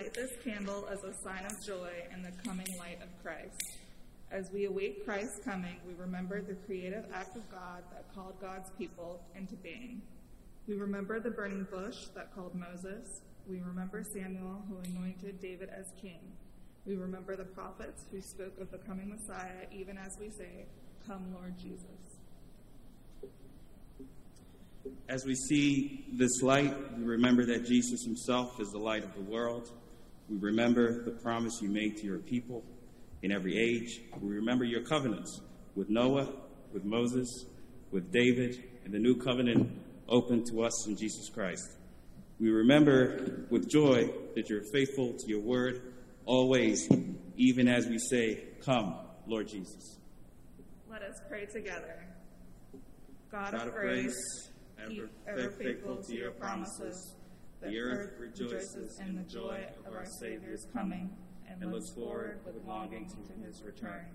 Light this candle as a sign of joy in the coming light of Christ. As we await Christ's coming, we remember the creative act of God that called God's people into being. We remember the burning bush that called Moses. We remember Samuel, who anointed David as king. We remember the prophets who spoke of the coming Messiah, even as we say, Come, Lord Jesus. As we see this light, we remember that Jesus himself is the light of the world. We remember the promise you made to your people in every age. We remember your covenants with Noah, with Moses, with David, and the new covenant open to us in Jesus Christ. We remember with joy that you're faithful to your word always, even as we say, Come, Lord Jesus. Let us pray together. God, God of grace, ever, ever faithful to your promises, the earth rejoices in the joy of our Savior's coming and looks forward with longing to his return.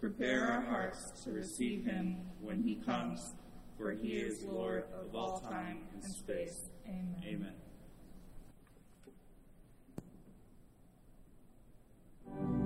Prepare our hearts to receive him when he comes, for he is Lord of all time and space. Amen. Amen.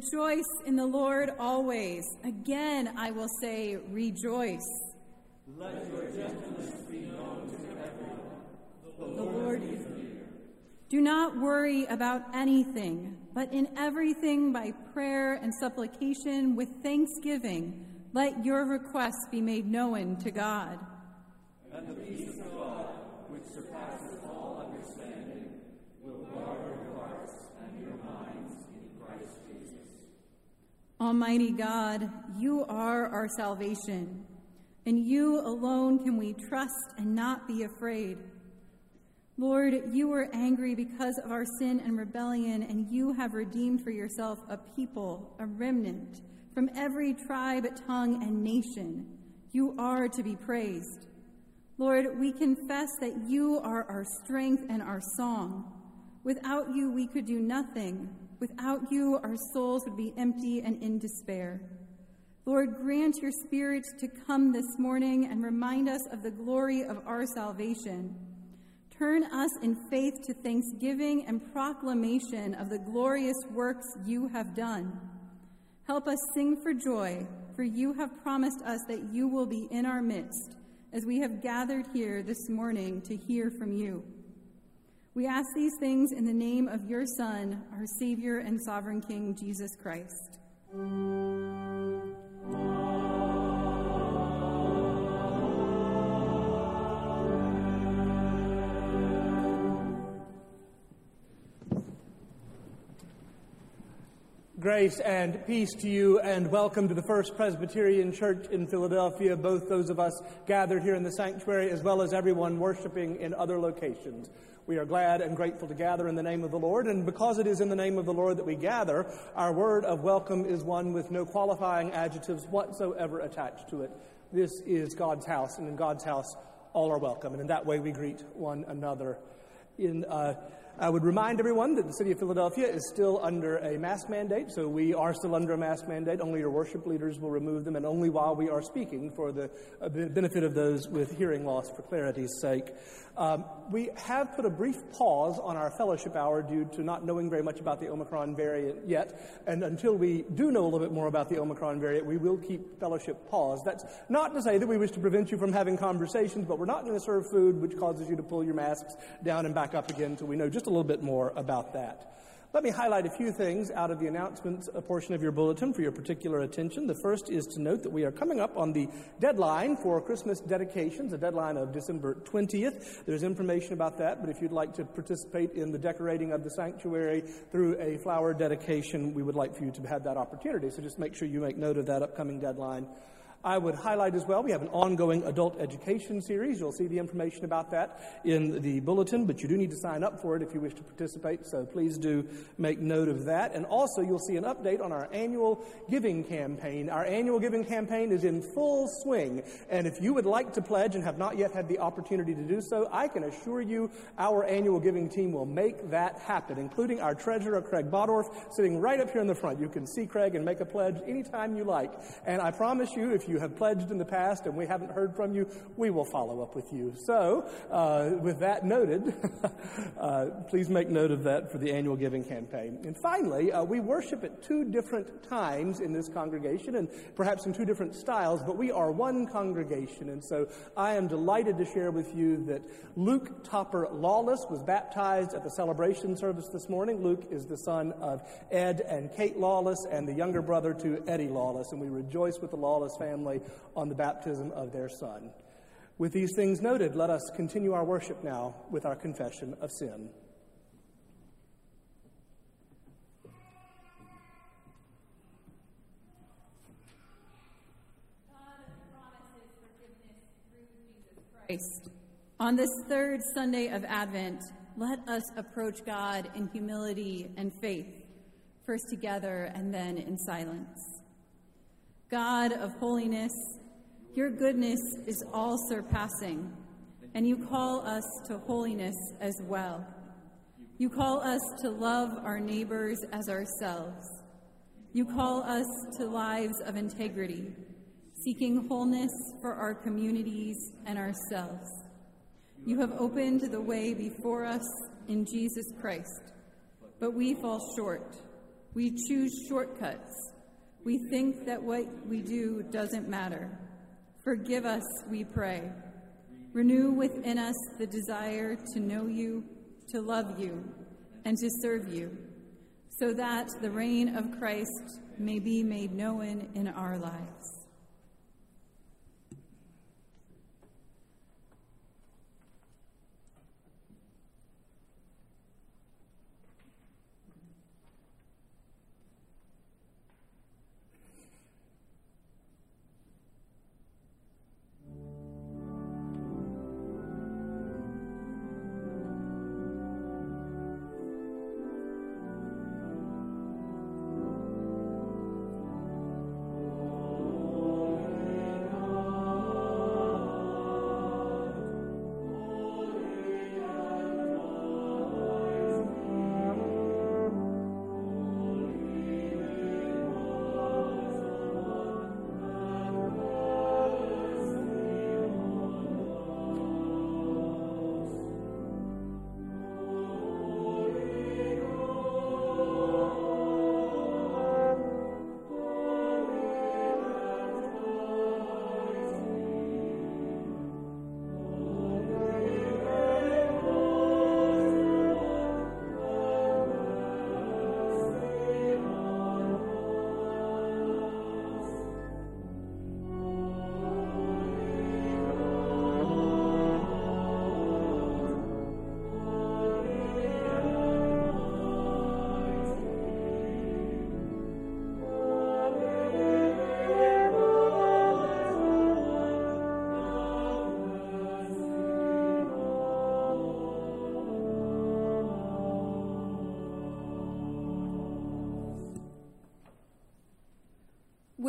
Rejoice in the Lord always. Again, I will say, rejoice. Let your gentleness be known to everyone. The, the Lord is near. Do not worry about anything, but in everything by prayer and supplication with thanksgiving, let your requests be made known to God. And the peace of God, which surpasses all understanding, will guard your hearts and your minds in Christ Jesus. Almighty God, you are our salvation. and you alone can we trust and not be afraid. Lord, you were angry because of our sin and rebellion, and you have redeemed for yourself a people, a remnant, from every tribe, tongue, and nation. You are to be praised. Lord, we confess that you are our strength and our song. Without you, we could do nothing. Without you, our souls would be empty and in despair. Lord, grant your Spirit to come this morning and remind us of the glory of our salvation. Turn us in faith to thanksgiving and proclamation of the glorious works you have done. Help us sing for joy, for you have promised us that you will be in our midst as we have gathered here this morning to hear from you. We ask these things in the name of your Son, our Savior and Sovereign King, Jesus Christ. Grace and peace to you, and welcome to the First Presbyterian Church in Philadelphia, both those of us gathered here in the sanctuary as well as everyone worshiping in other locations. We are glad and grateful to gather in the name of the Lord, and because it is in the name of the Lord that we gather, our word of welcome is one with no qualifying adjectives whatsoever attached to it. This is God's house, and in God's house, all are welcome, and in that way we greet one another. In uh, I would remind everyone that the city of Philadelphia is still under a mask mandate, so we are still under a mask mandate. Only your worship leaders will remove them, and only while we are speaking for the uh, benefit of those with hearing loss for clarity's sake. Um, we have put a brief pause on our fellowship hour due to not knowing very much about the Omicron variant yet. And until we do know a little bit more about the Omicron variant, we will keep fellowship paused. That's not to say that we wish to prevent you from having conversations, but we're not going to serve food which causes you to pull your masks down and back up again until we know just a little bit more about that. Let me highlight a few things out of the announcements portion of your bulletin for your particular attention. The first is to note that we are coming up on the deadline for Christmas dedications, a deadline of December 20th. There's information about that, but if you'd like to participate in the decorating of the sanctuary through a flower dedication, we would like for you to have that opportunity. So just make sure you make note of that upcoming deadline. I would highlight as well, we have an ongoing adult education series. You'll see the information about that in the bulletin, but you do need to sign up for it if you wish to participate, so please do make note of that. And also, you'll see an update on our annual giving campaign. Our annual giving campaign is in full swing, and if you would like to pledge and have not yet had the opportunity to do so, I can assure you our annual giving team will make that happen, including our treasurer, Craig Bodorf, sitting right up here in the front. You can see Craig and make a pledge anytime you like. And I promise you, if you have pledged in the past and we haven't heard from you, we will follow up with you. So, uh, with that noted, uh, please make note of that for the annual giving campaign. And finally, uh, we worship at two different times in this congregation and perhaps in two different styles, but we are one congregation. And so I am delighted to share with you that Luke Topper Lawless was baptized at the celebration service this morning. Luke is the son of Ed and Kate Lawless and the younger brother to Eddie Lawless, and we rejoice with the Lawless family on the baptism of their son. With these things noted, let us continue our worship now with our confession of sin. Christ. On this third Sunday of Advent, let us approach God in humility and faith, first together and then in silence. God of holiness, your goodness is all surpassing, and you call us to holiness as well. You call us to love our neighbors as ourselves. You call us to lives of integrity, seeking wholeness for our communities and ourselves. You have opened the way before us in Jesus Christ, but we fall short. We choose shortcuts. We think that what we do doesn't matter. Forgive us, we pray. Renew within us the desire to know you, to love you, and to serve you, so that the reign of Christ may be made known in our lives.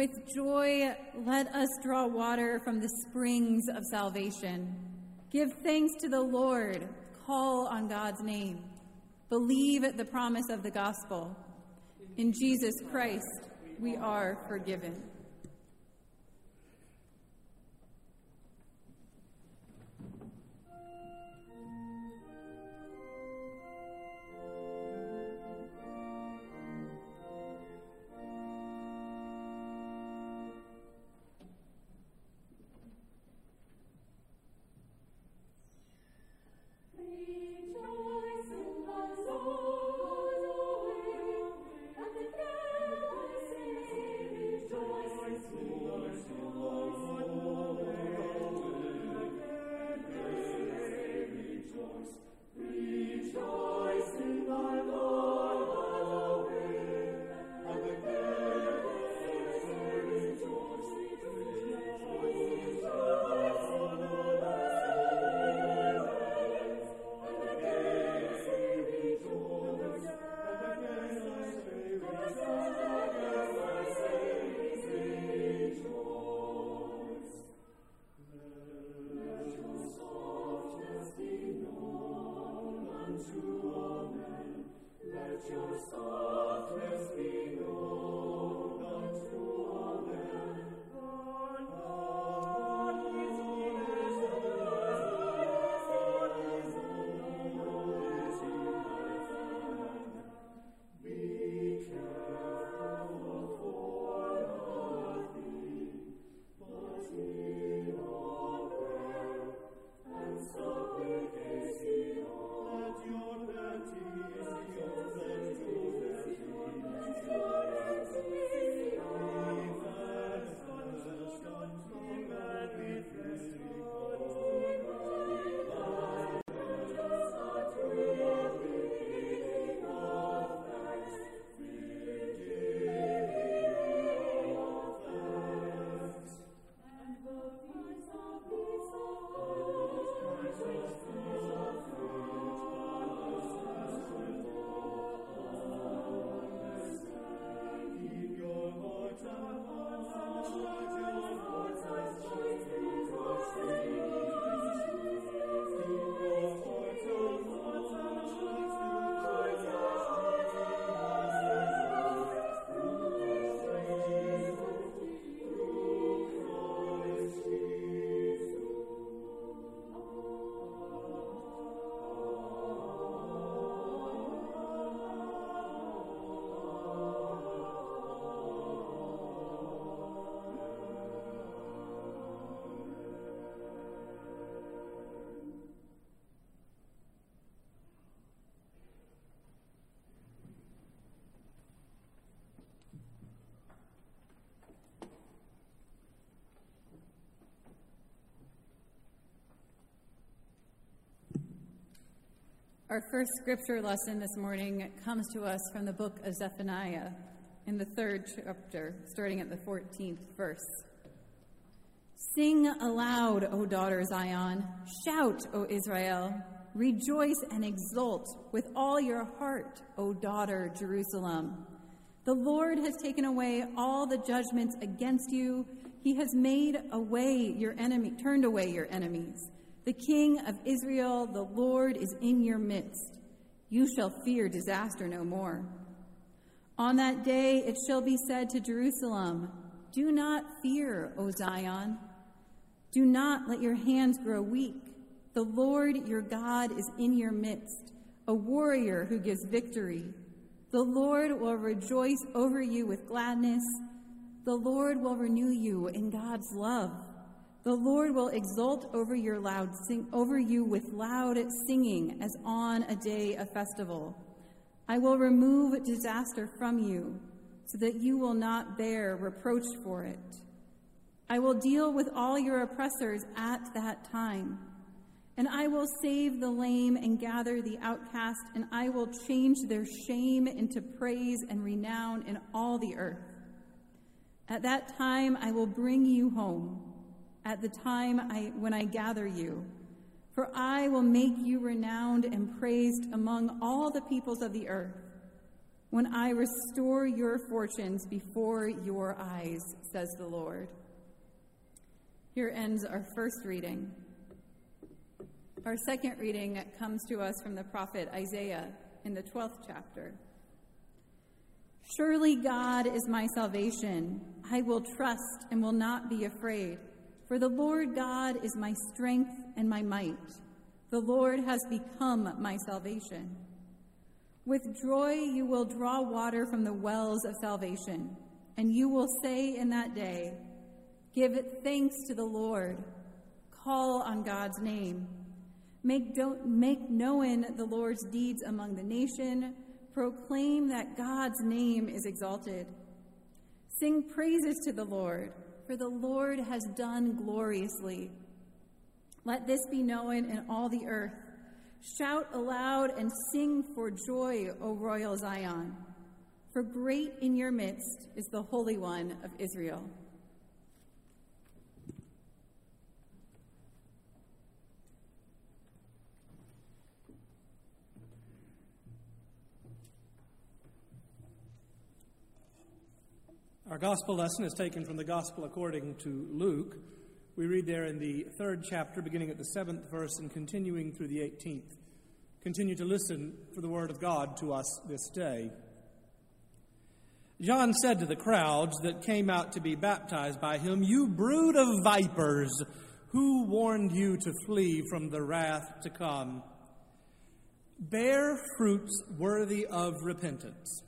With joy, let us draw water from the springs of salvation. Give thanks to the Lord. Call on God's name. Believe the promise of the gospel. In Jesus Christ, we are forgiven. Our first scripture lesson this morning comes to us from the book of Zephaniah in the third chapter, starting at the 14th verse. Sing aloud, O daughter Zion. Shout, O Israel. Rejoice and exult with all your heart, O daughter Jerusalem. The Lord has taken away all the judgments against you. He has made away your enemy, turned away your enemies. The King of Israel, the Lord, is in your midst. You shall fear disaster no more. On that day it shall be said to Jerusalem, Do not fear, O Zion. Do not let your hands grow weak. The Lord your God is in your midst, a warrior who gives victory. The Lord will rejoice over you with gladness. The Lord will renew you in God's love. The Lord will exult over your loud sing, over you with loud singing as on a day of festival. I will remove disaster from you so that you will not bear reproach for it. I will deal with all your oppressors at that time. And I will save the lame and gather the outcast, and I will change their shame into praise and renown in all the earth. At that time I will bring you home at the time I, when I gather you. For I will make you renowned and praised among all the peoples of the earth when I restore your fortunes before your eyes, says the Lord. Here ends our first reading. Our second reading comes to us from the prophet Isaiah in the 12th chapter. Surely God is my salvation. I will trust and will not be afraid. For the Lord God is my strength and my might. The Lord has become my salvation. With joy you will draw water from the wells of salvation, and you will say in that day, Give thanks to the Lord, call on God's name. Make, make known the Lord's deeds among the nation, proclaim that God's name is exalted. Sing praises to the Lord for the Lord has done gloriously. Let this be known in all the earth. Shout aloud and sing for joy, O royal Zion, for great in your midst is the Holy One of Israel. Our gospel lesson is taken from the gospel according to Luke. We read there in the third chapter, beginning at the seventh verse and continuing through the 18th. Continue to listen for the word of God to us this day. John said to the crowds that came out to be baptized by him, You brood of vipers, who warned you to flee from the wrath to come? Bear fruits worthy of repentance.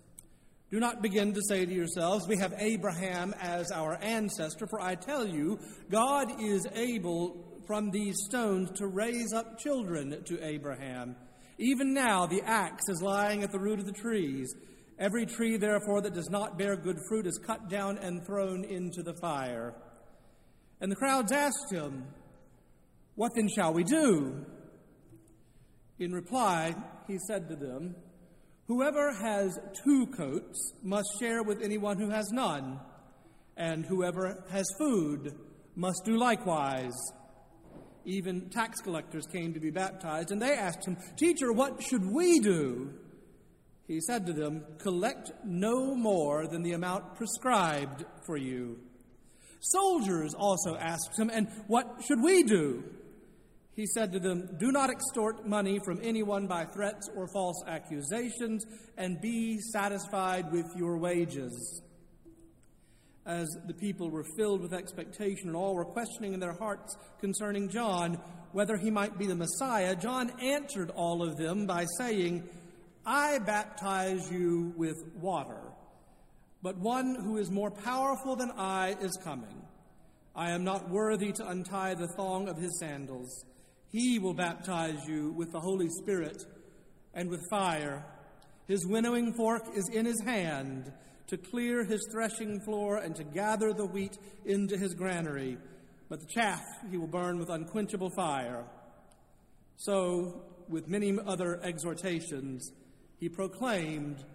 Do not begin to say to yourselves, We have Abraham as our ancestor, for I tell you, God is able from these stones to raise up children to Abraham. Even now the axe is lying at the root of the trees. Every tree, therefore, that does not bear good fruit is cut down and thrown into the fire. And the crowds asked him, What then shall we do? In reply, he said to them, Whoever has two coats must share with anyone who has none, and whoever has food must do likewise. Even tax collectors came to be baptized, and they asked him, Teacher, what should we do? He said to them, Collect no more than the amount prescribed for you. Soldiers also asked him, And what should we do? He said to them, Do not extort money from anyone by threats or false accusations, and be satisfied with your wages. As the people were filled with expectation and all were questioning in their hearts concerning John whether he might be the Messiah, John answered all of them by saying, I baptize you with water, but one who is more powerful than I is coming. I am not worthy to untie the thong of his sandals. He will baptize you with the Holy Spirit and with fire. His winnowing fork is in his hand to clear his threshing floor and to gather the wheat into his granary, but the chaff he will burn with unquenchable fire. So, with many other exhortations, he proclaimed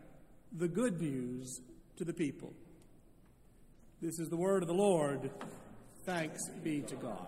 the good news to the people. This is the word of the Lord. Thanks be to God.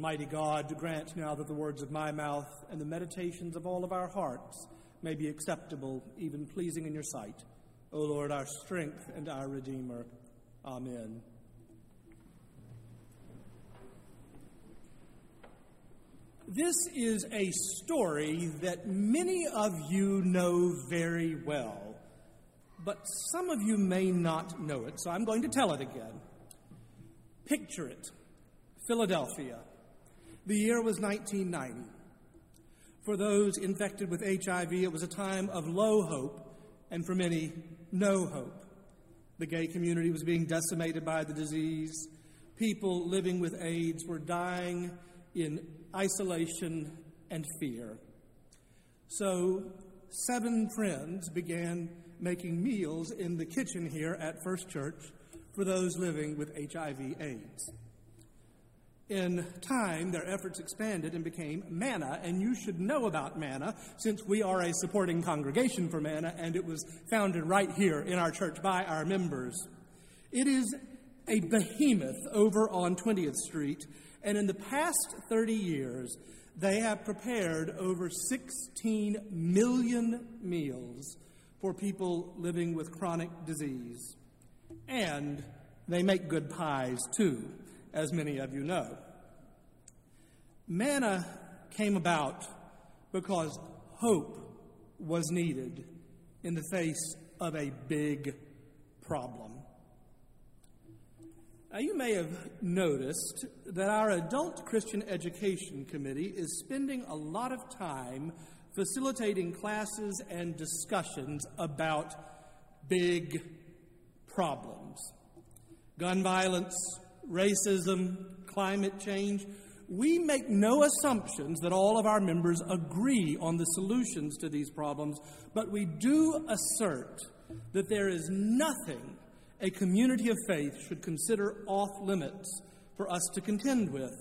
Almighty God, grant now that the words of my mouth and the meditations of all of our hearts may be acceptable, even pleasing in your sight. O Lord, our strength and our Redeemer. Amen. This is a story that many of you know very well, but some of you may not know it, so I'm going to tell it again. Picture it Philadelphia. The year was 1990. For those infected with HIV, it was a time of low hope, and for many, no hope. The gay community was being decimated by the disease. People living with AIDS were dying in isolation and fear. So, seven friends began making meals in the kitchen here at First Church for those living with HIV/AIDS. In time, their efforts expanded and became Manna, and you should know about Manna since we are a supporting congregation for Manna, and it was founded right here in our church by our members. It is a behemoth over on 20th Street, and in the past 30 years, they have prepared over 16 million meals for people living with chronic disease. And they make good pies too as many of you know. Manna came about because hope was needed in the face of a big problem. Now, you may have noticed that our Adult Christian Education Committee is spending a lot of time facilitating classes and discussions about big problems gun violence, racism, climate change, we make no assumptions that all of our members agree on the solutions to these problems, but we do assert that there is nothing a community of faith should consider off limits for us to contend with,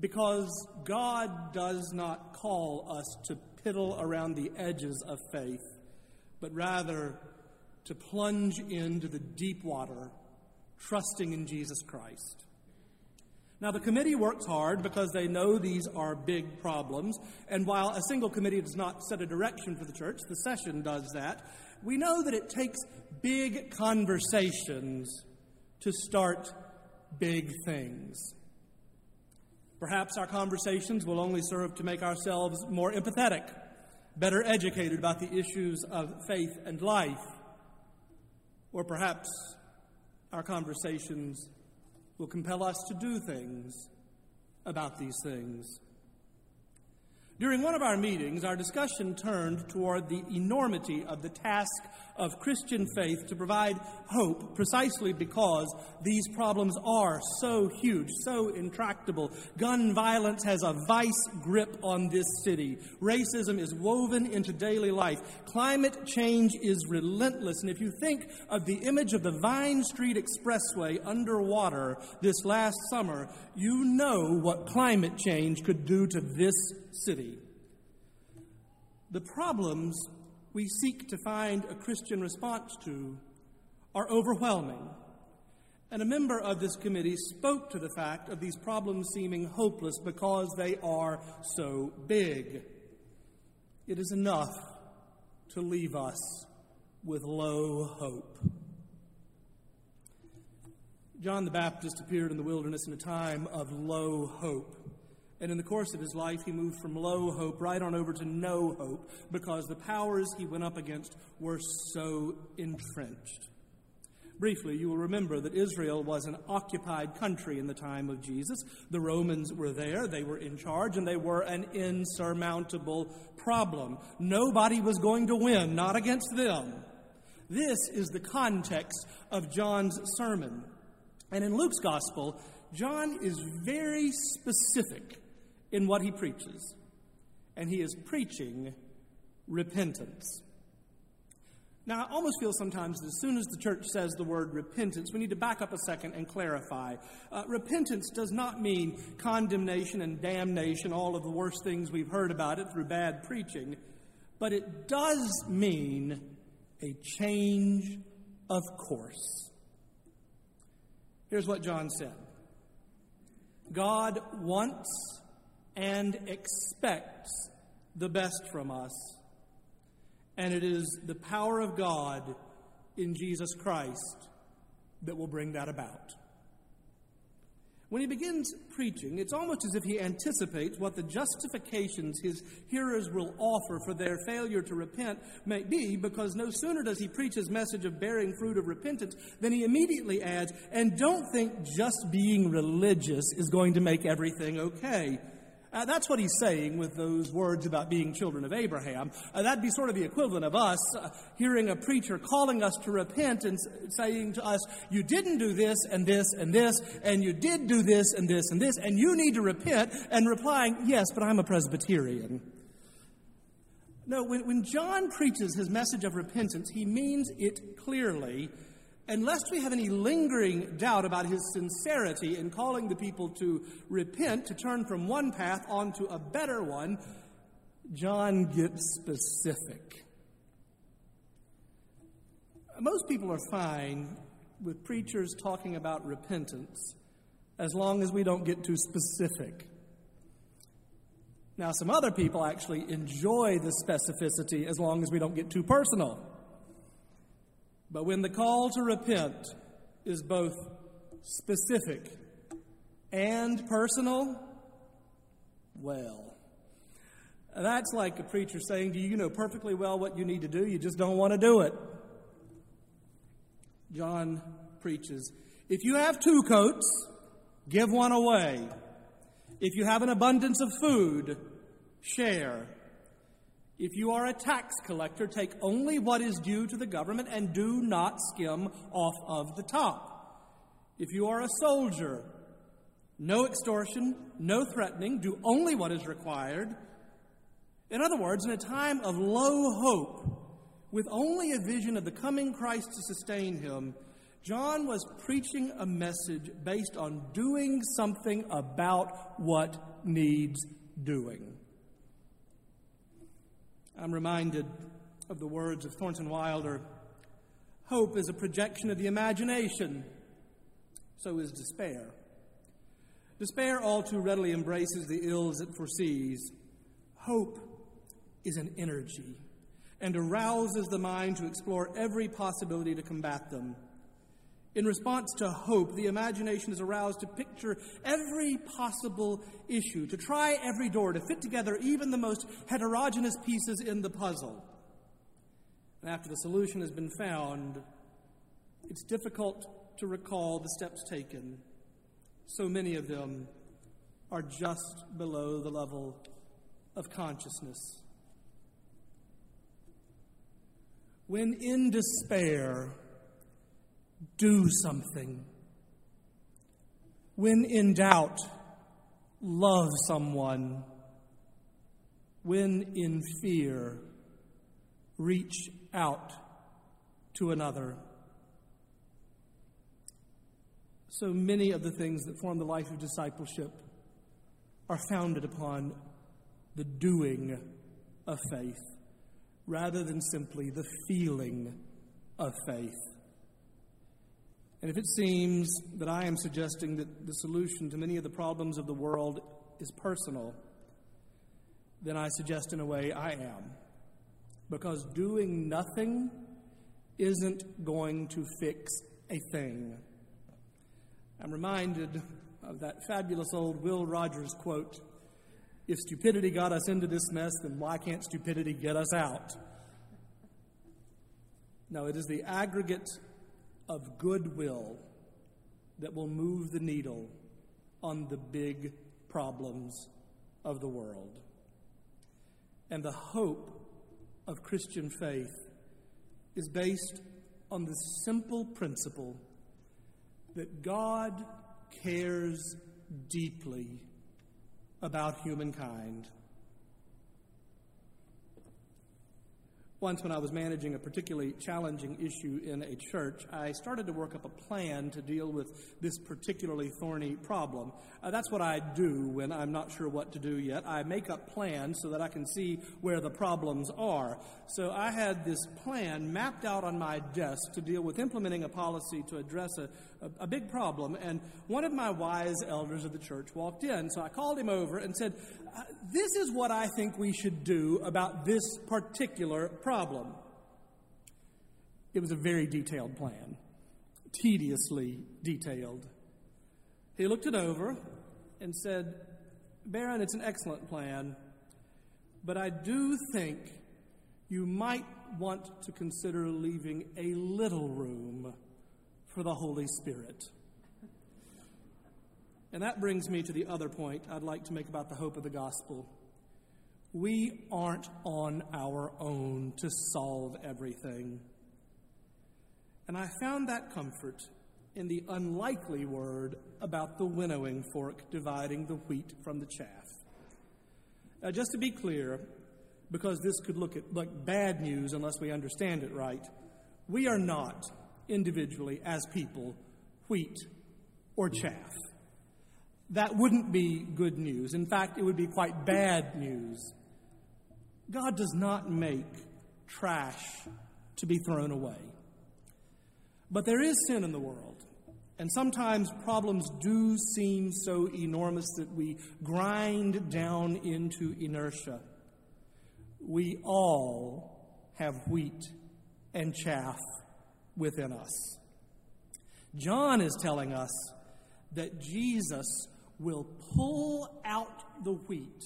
because God does not call us to piddle around the edges of faith, but rather to plunge into the deep water, trusting in Jesus Christ. Now, the committee works hard because they know these are big problems, and while a single committee does not set a direction for the church, the session does that. We know that it takes big conversations to start big things. Perhaps our conversations will only serve to make ourselves more empathetic, better educated about the issues of faith and life. Or perhaps our conversations will compel us to do things about these things. During one of our meetings, our discussion turned toward the enormity of the task of Christian faith to provide hope precisely because these problems are so huge, so intractable. Gun violence has a vice grip on this city. Racism is woven into daily life. Climate change is relentless. And if you think of the image of the Vine Street Expressway underwater this last summer, you know what climate change could do to this city. The problems we seek to find a Christian response to are overwhelming. And a member of this committee spoke to the fact of these problems seeming hopeless because they are so big. It is enough to leave us with low hope. John the Baptist appeared in the wilderness in a time of low hope. And in the course of his life, he moved from low hope right on over to no hope because the powers he went up against were so entrenched. Briefly, you will remember that Israel was an occupied country in the time of Jesus. The Romans were there, they were in charge, and they were an insurmountable problem. Nobody was going to win, not against them. This is the context of John's sermon. And in Luke's gospel, John is very specific in what he preaches. And he is preaching repentance. Now, I almost feel sometimes that as soon as the church says the word repentance, we need to back up a second and clarify. Uh, repentance does not mean condemnation and damnation, all of the worst things we've heard about it through bad preaching, but it does mean a change of course. Here's what John said God wants and expects the best from us and it is the power of God in Jesus Christ that will bring that about. When he begins preaching, it's almost as if he anticipates what the justifications his hearers will offer for their failure to repent may be, because no sooner does he preach his message of bearing fruit of repentance than he immediately adds, and don't think just being religious is going to make everything okay. Uh, that's what he's saying with those words about being children of Abraham. Uh, that'd be sort of the equivalent of us uh, hearing a preacher calling us to repent and saying to us, You didn't do this and this and this, and you did do this and this and this, and you need to repent, and replying, Yes, but I'm a Presbyterian. No, when, when John preaches his message of repentance, he means it clearly and lest we have any lingering doubt about his sincerity in calling the people to repent, to turn from one path onto a better one, John gets specific. Most people are fine with preachers talking about repentance as long as we don't get too specific. Now, some other people actually enjoy the specificity as long as we don't get too personal. But when the call to repent is both specific and personal, well, that's like a preacher saying to you, you know perfectly well what you need to do, you just don't want to do it. John preaches if you have two coats, give one away. If you have an abundance of food, share. If you are a tax collector, take only what is due to the government and do not skim off of the top. If you are a soldier, no extortion, no threatening, do only what is required. In other words, in a time of low hope, with only a vision of the coming Christ to sustain him, John was preaching a message based on doing something about what needs doing. I'm reminded of the words of Thornton Wilder Hope is a projection of the imagination, so is despair. Despair all too readily embraces the ills it foresees. Hope is an energy and arouses the mind to explore every possibility to combat them. In response to hope, the imagination is aroused to picture every possible issue, to try every door, to fit together even the most heterogeneous pieces in the puzzle. And after the solution has been found, it's difficult to recall the steps taken. So many of them are just below the level of consciousness. When in despair, do something. When in doubt, love someone. When in fear, reach out to another. So many of the things that form the life of discipleship are founded upon the doing of faith rather than simply the feeling of faith. And if it seems that I am suggesting that the solution to many of the problems of the world is personal, then I suggest in a way I am. Because doing nothing isn't going to fix a thing. I'm reminded of that fabulous old Will Rogers quote If stupidity got us into this mess, then why can't stupidity get us out? No, it is the aggregate of goodwill that will move the needle on the big problems of the world. And the hope of Christian faith is based on the simple principle that God cares deeply about humankind. Once, when I was managing a particularly challenging issue in a church, I started to work up a plan to deal with this particularly thorny problem. Uh, that's what I do when I'm not sure what to do yet. I make up plans so that I can see where the problems are. So I had this plan mapped out on my desk to deal with implementing a policy to address a, a, a big problem. And one of my wise elders of the church walked in. So I called him over and said, uh, This is what I think we should do about this particular problem. It was a very detailed plan, tediously detailed. He looked it over and said, Baron, it's an excellent plan, but I do think you might want to consider leaving a little room for the Holy Spirit. And that brings me to the other point I'd like to make about the hope of the gospel. We aren't on our own to solve everything. And I found that comfort in the unlikely word about the winnowing fork dividing the wheat from the chaff. Now, just to be clear, because this could look at, like bad news unless we understand it right, we are not individually, as people, wheat or chaff. That wouldn't be good news. In fact, it would be quite bad news. God does not make trash to be thrown away. But there is sin in the world. And sometimes problems do seem so enormous that we grind down into inertia. We all have wheat and chaff within us. John is telling us that Jesus will pull out the wheat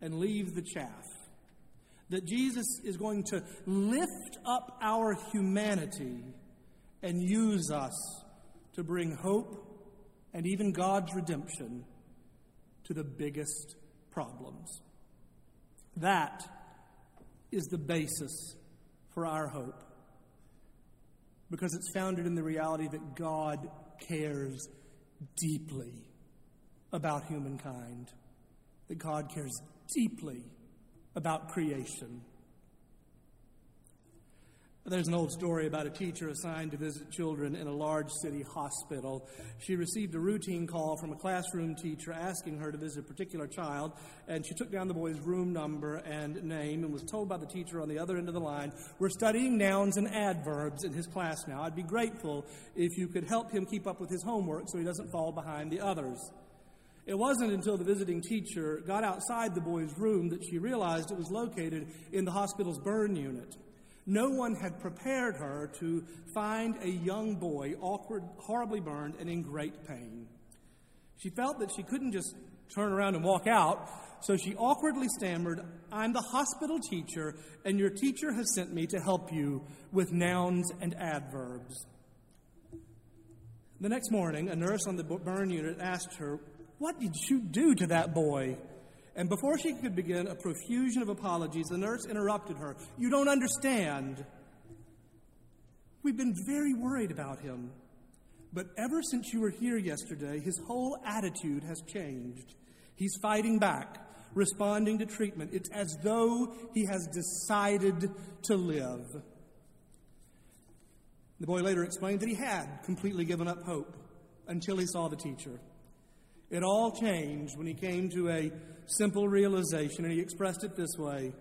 and leave the chaff. That Jesus is going to lift up our humanity and use us to bring hope and even God's redemption to the biggest problems. That is the basis for our hope because it's founded in the reality that God cares deeply about humankind, that God cares deeply about creation. There's an old story about a teacher assigned to visit children in a large city hospital. She received a routine call from a classroom teacher asking her to visit a particular child, and she took down the boy's room number and name and was told by the teacher on the other end of the line, We're studying nouns and adverbs in his class now. I'd be grateful if you could help him keep up with his homework so he doesn't fall behind the others. It wasn't until the visiting teacher got outside the boy's room that she realized it was located in the hospital's burn unit. No one had prepared her to find a young boy awkward, horribly burned and in great pain. She felt that she couldn't just turn around and walk out, so she awkwardly stammered, I'm the hospital teacher, and your teacher has sent me to help you with nouns and adverbs. The next morning, a nurse on the burn unit asked her, what did you do to that boy? And before she could begin a profusion of apologies, the nurse interrupted her. You don't understand. We've been very worried about him. But ever since you were here yesterday, his whole attitude has changed. He's fighting back, responding to treatment. It's as though he has decided to live. The boy later explained that he had completely given up hope until he saw the teacher. It all changed when he came to a simple realization, and he expressed it this way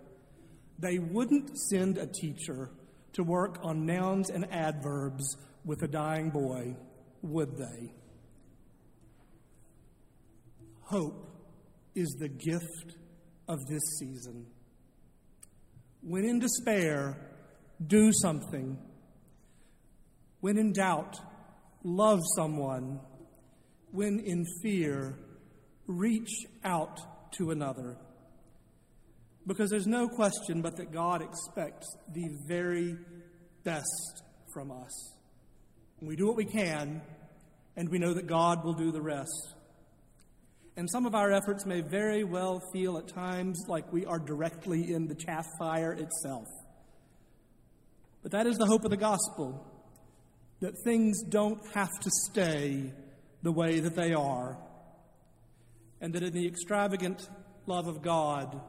They wouldn't send a teacher to work on nouns and adverbs with a dying boy, would they? Hope is the gift of this season. When in despair, do something. When in doubt, love someone, when in fear, reach out to another. Because there's no question but that God expects the very best from us. We do what we can, and we know that God will do the rest. And some of our efforts may very well feel at times like we are directly in the chaff fire itself. But that is the hope of the gospel that things don't have to stay the way that they are, and that in the extravagant love of God,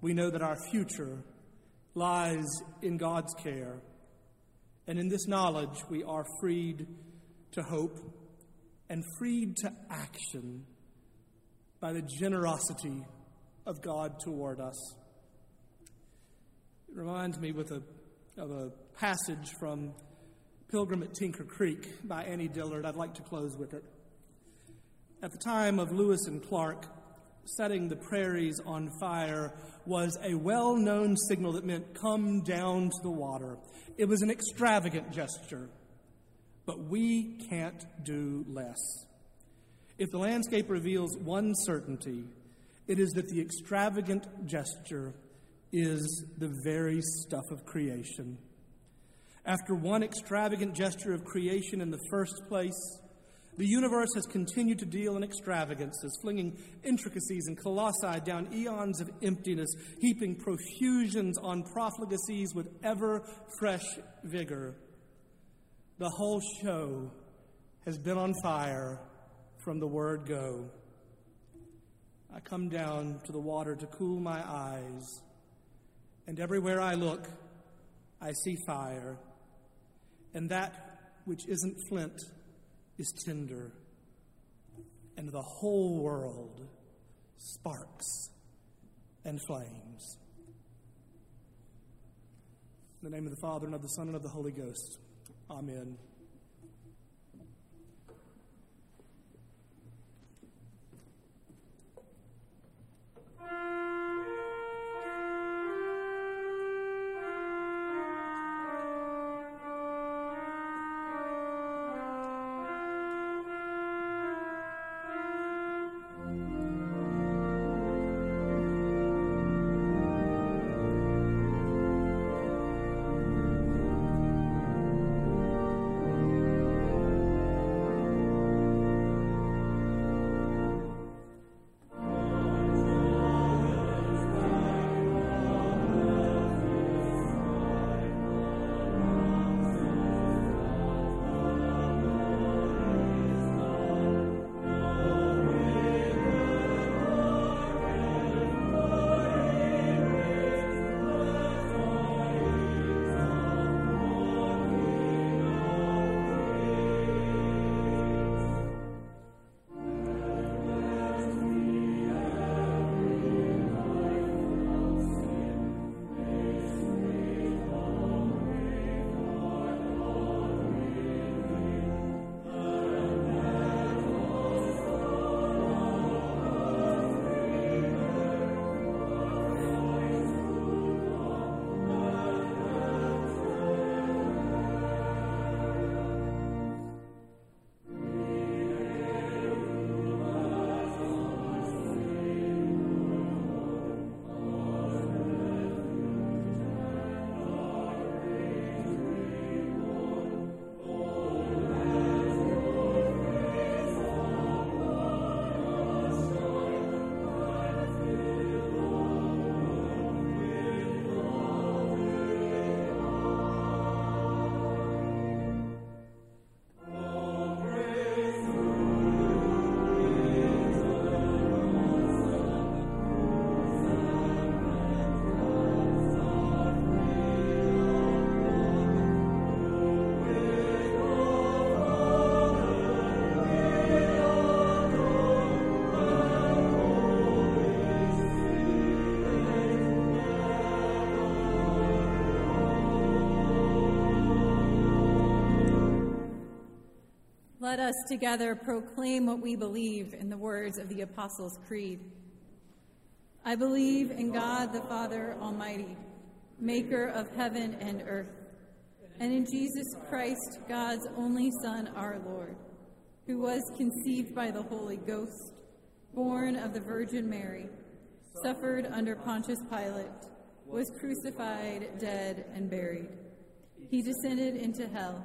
we know that our future lies in God's care. And in this knowledge, we are freed to hope and freed to action by the generosity of God toward us. It reminds me with a, of a passage from Pilgrim at Tinker Creek by Annie Dillard. I'd like to close with it. At the time of Lewis and Clark, setting the prairies on fire was a well known signal that meant come down to the water. It was an extravagant gesture, but we can't do less. If the landscape reveals one certainty, it is that the extravagant gesture is the very stuff of creation. After one extravagant gesture of creation in the first place, the universe has continued to deal in extravagances, flinging intricacies and colossi down eons of emptiness, heaping profusions on profligacies with ever fresh vigor. The whole show has been on fire from the word go. I come down to the water to cool my eyes, and everywhere I look, I see fire, and that which isn't flint is tinder, and the whole world sparks and flames. In the name of the Father, and of the Son, and of the Holy Ghost. Amen. Let us together proclaim what we believe in the words of the Apostles' Creed. I believe in God the Father Almighty, maker of heaven and earth, and in Jesus Christ, God's only Son, our Lord, who was conceived by the Holy Ghost, born of the Virgin Mary, suffered under Pontius Pilate, was crucified, dead, and buried. He descended into hell.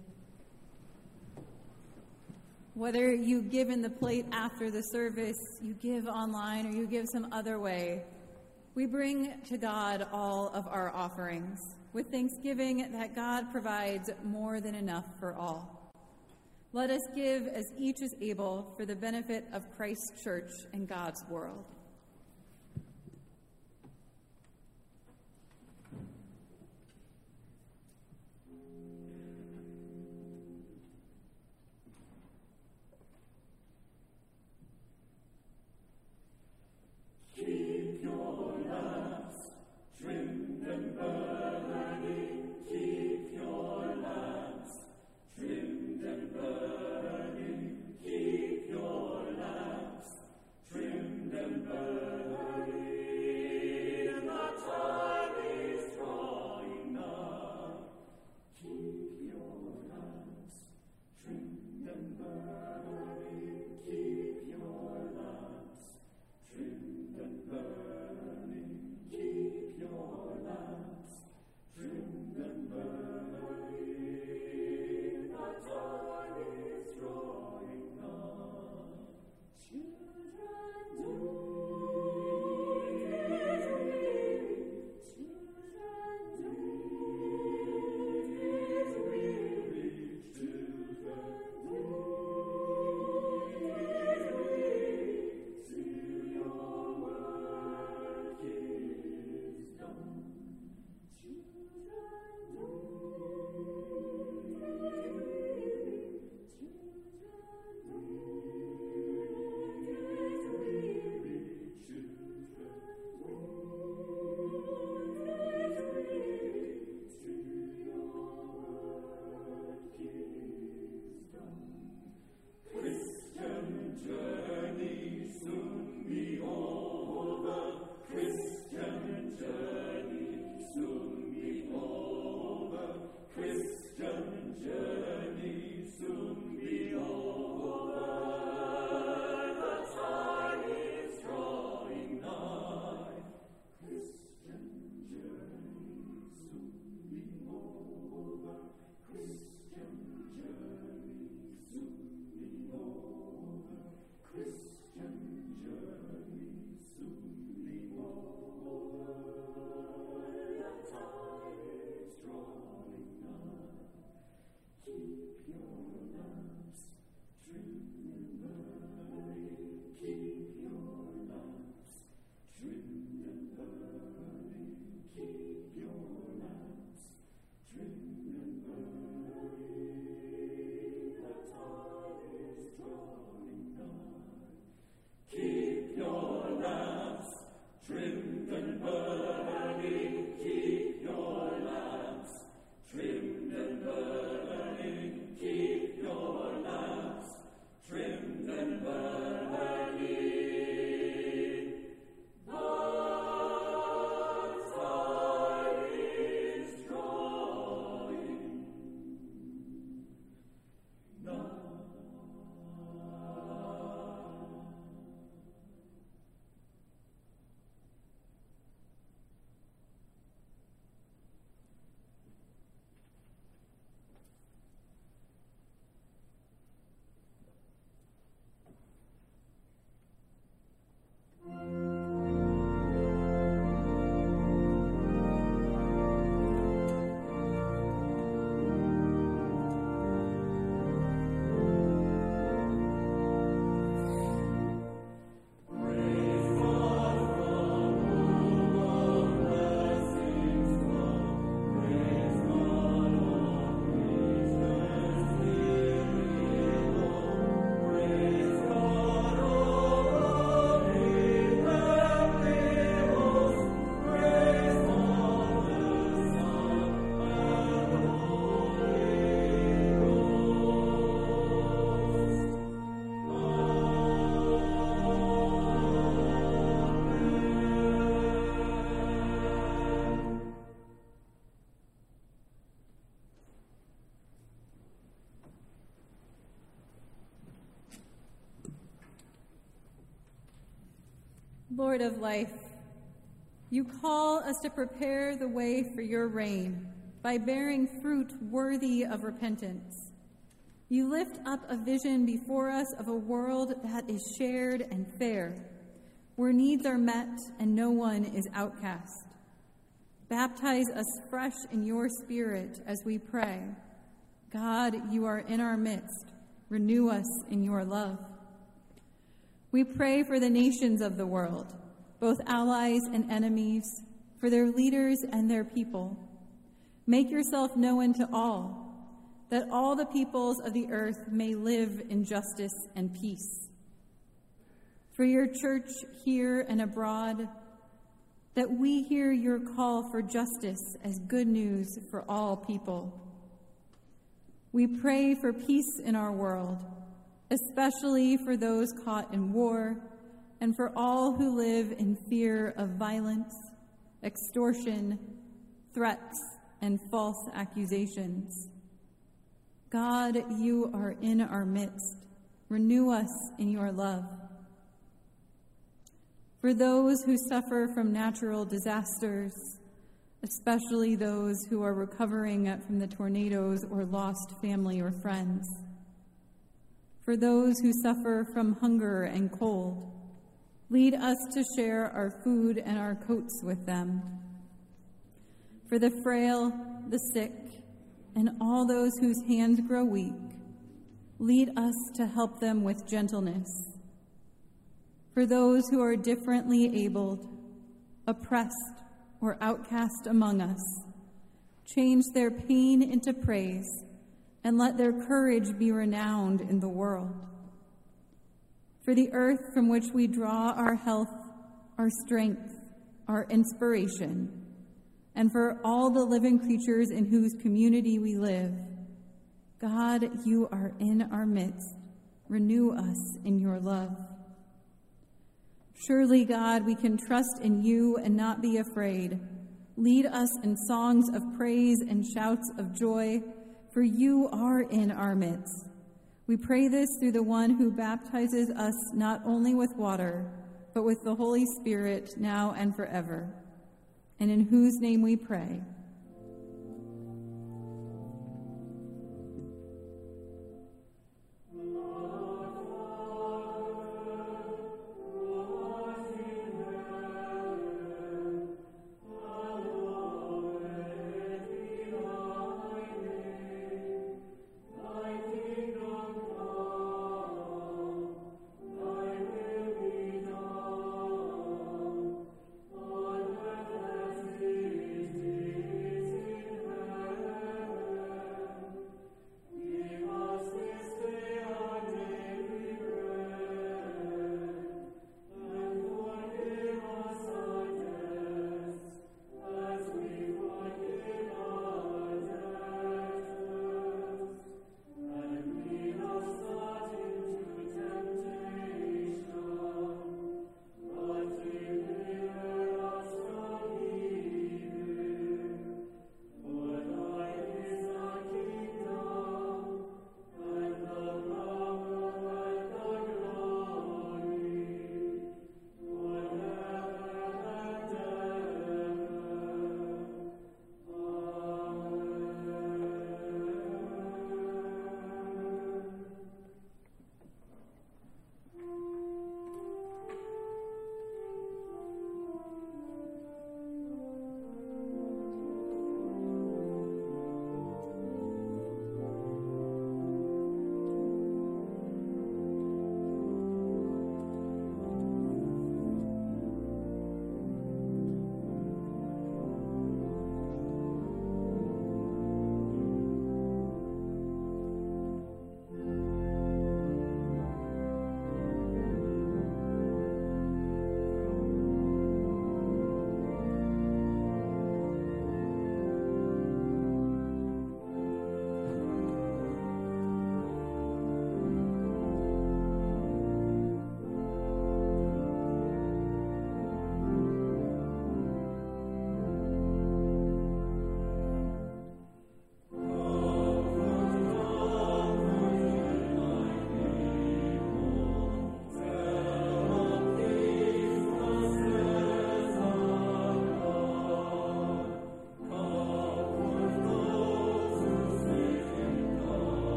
Whether you give in the plate after the service, you give online, or you give some other way, we bring to God all of our offerings with thanksgiving that God provides more than enough for all. Let us give as each is able for the benefit of Christ's church and God's world. Lord of life, you call us to prepare the way for your reign by bearing fruit worthy of repentance. You lift up a vision before us of a world that is shared and fair, where needs are met and no one is outcast. Baptize us fresh in your spirit as we pray. God, you are in our midst. Renew us in your love. We pray for the nations of the world, both allies and enemies, for their leaders and their people. Make yourself known to all that all the peoples of the earth may live in justice and peace. For your church here and abroad, that we hear your call for justice as good news for all people. We pray for peace in our world, especially for those caught in war and for all who live in fear of violence, extortion, threats, and false accusations. God, you are in our midst. Renew us in your love. For those who suffer from natural disasters, especially those who are recovering from the tornadoes or lost family or friends. For those who suffer from hunger and cold, lead us to share our food and our coats with them. For the frail, the sick, and all those whose hands grow weak, lead us to help them with gentleness. For those who are differently abled, oppressed, or outcast among us, change their pain into praise, and let their courage be renowned in the world. For the earth from which we draw our health, our strength, our inspiration, and for all the living creatures in whose community we live. God, you are in our midst. Renew us in your love. Surely, God, we can trust in you and not be afraid. Lead us in songs of praise and shouts of joy, for you are in our midst. We pray this through the one who baptizes us not only with water, but with the Holy Spirit now and forever and in whose name we pray.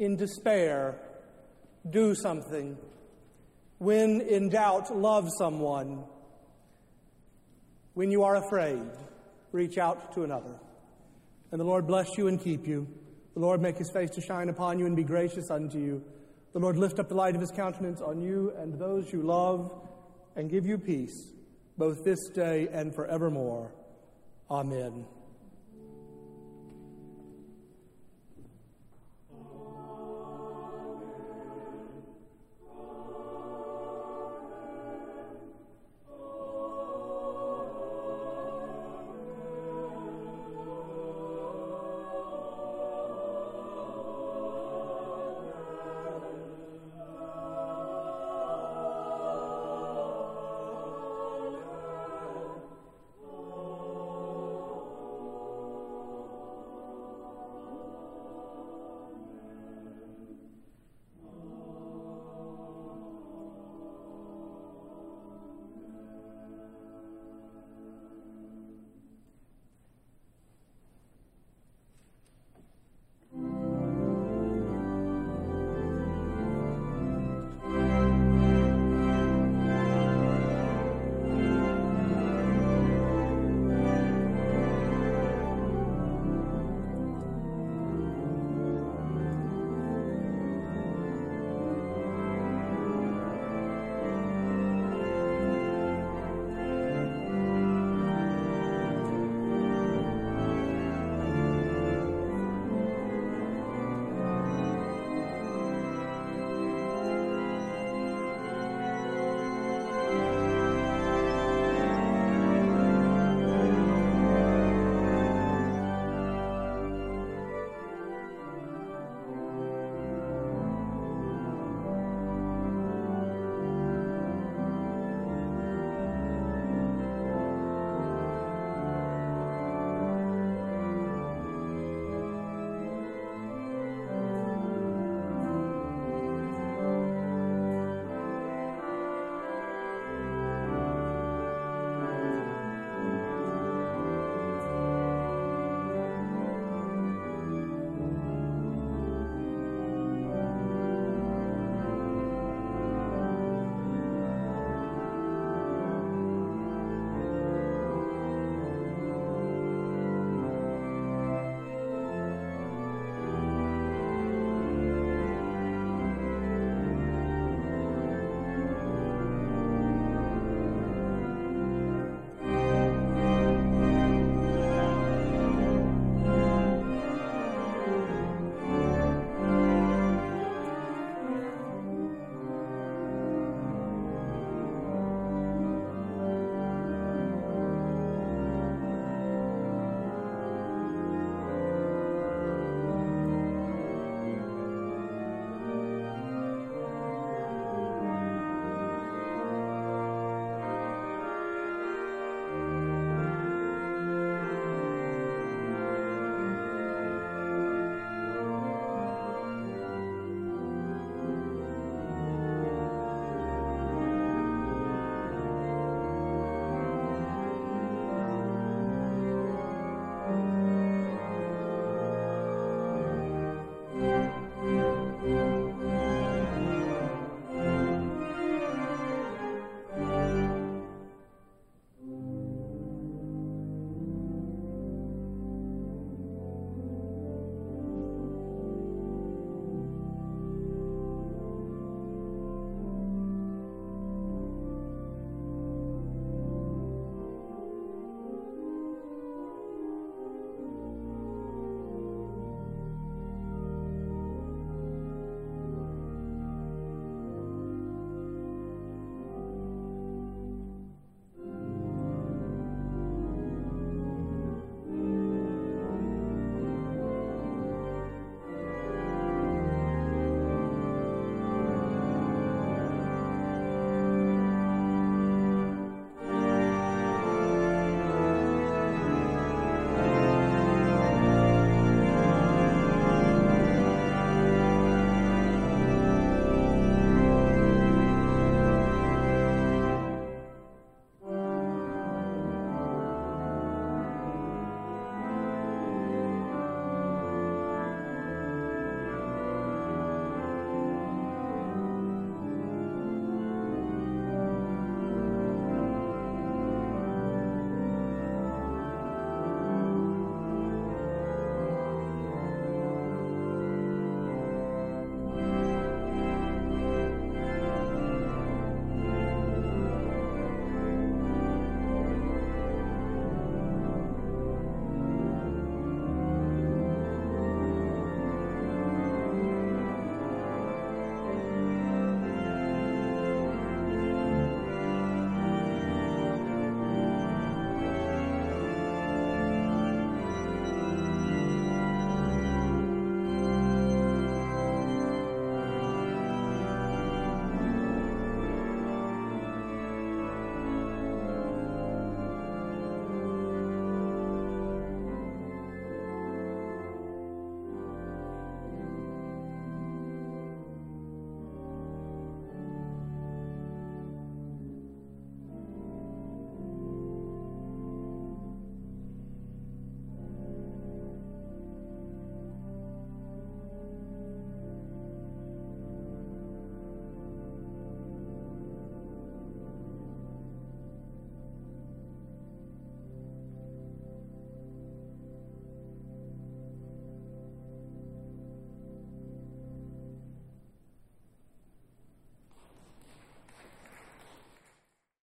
In despair, do something. When in doubt, love someone. When you are afraid, reach out to another. And the Lord bless you and keep you. The Lord make his face to shine upon you and be gracious unto you. The Lord lift up the light of his countenance on you and those you love and give you peace, both this day and forevermore. Amen.